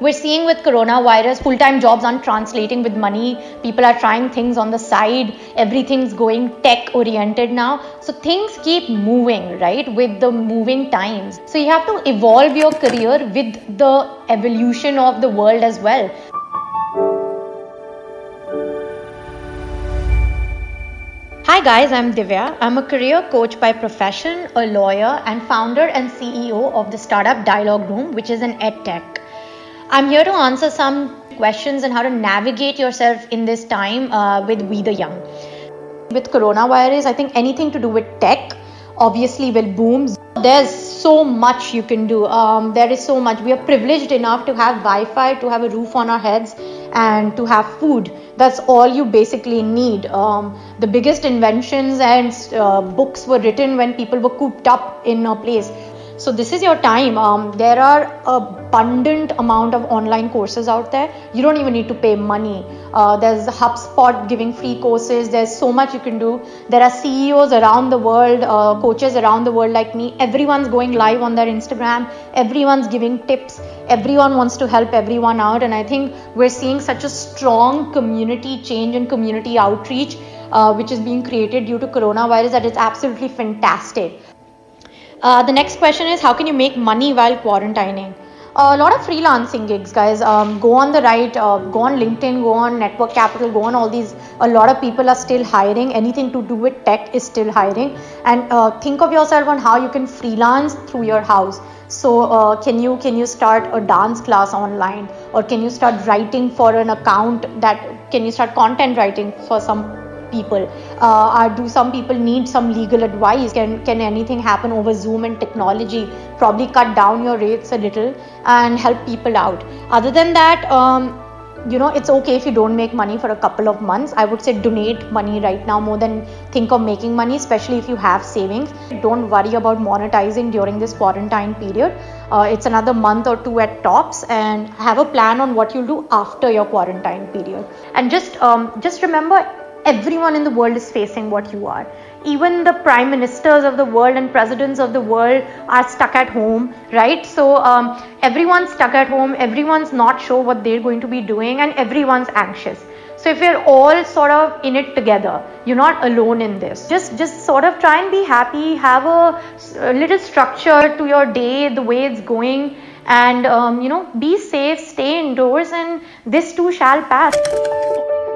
we're seeing with coronavirus, full time jobs aren't translating with money. People are trying things on the side. Everything's going tech oriented now. So things keep moving, right, with the moving times. So you have to evolve your career with the evolution of the world as well. Hi guys, I'm Divya. I'm a career coach by profession, a lawyer, and founder and CEO of the startup Dialogue Room, which is an ed tech. I'm here to answer some questions on how to navigate yourself in this time uh, with We the Young. With coronavirus, I think anything to do with tech obviously will boom. There's so much you can do. Um, there is so much. We are privileged enough to have Wi Fi, to have a roof on our heads, and to have food that's all you basically need. Um, the biggest inventions and uh, books were written when people were cooped up in a place. So this is your time. Um, there are abundant amount of online courses out there. You don't even need to pay money. Uh, there's HubSpot giving free courses. There's so much you can do. There are CEOs around the world, uh, coaches around the world like me. Everyone's going live on their Instagram. Everyone's giving tips. Everyone wants to help everyone out, and I think we're seeing such a strong community change and community outreach. Uh, which is being created due to coronavirus that is absolutely fantastic uh, the next question is how can you make money while quarantining? a lot of freelancing gigs, guys. Um, go on the right, uh, go on LinkedIn, go on Network Capital, go on all these. A lot of people are still hiring. Anything to do with tech is still hiring. And uh, think of yourself on how you can freelance through your house. So uh, can you can you start a dance class online, or can you start writing for an account that can you start content writing for some people. Uh, do some people need some legal advice? Can can anything happen over zoom and technology? Probably cut down your rates a little and help people out. Other than that um, you know it's okay if you don't make money for a couple of months. I would say donate money right now more than think of making money especially if you have savings. Don't worry about monetizing during this quarantine period. Uh, it's another month or two at tops and have a plan on what you'll do after your quarantine period. And just um, just remember everyone in the world is facing what you are. Even the prime ministers of the world and presidents of the world are stuck at home, right? So um, everyone's stuck at home, everyone's not sure what they're going to be doing, and everyone's anxious. So if you're all sort of in it together, you're not alone in this. Just just sort of try and be happy, have a, a little structure to your day, the way it's going, and um, you know, be safe, stay indoors, and this too shall pass.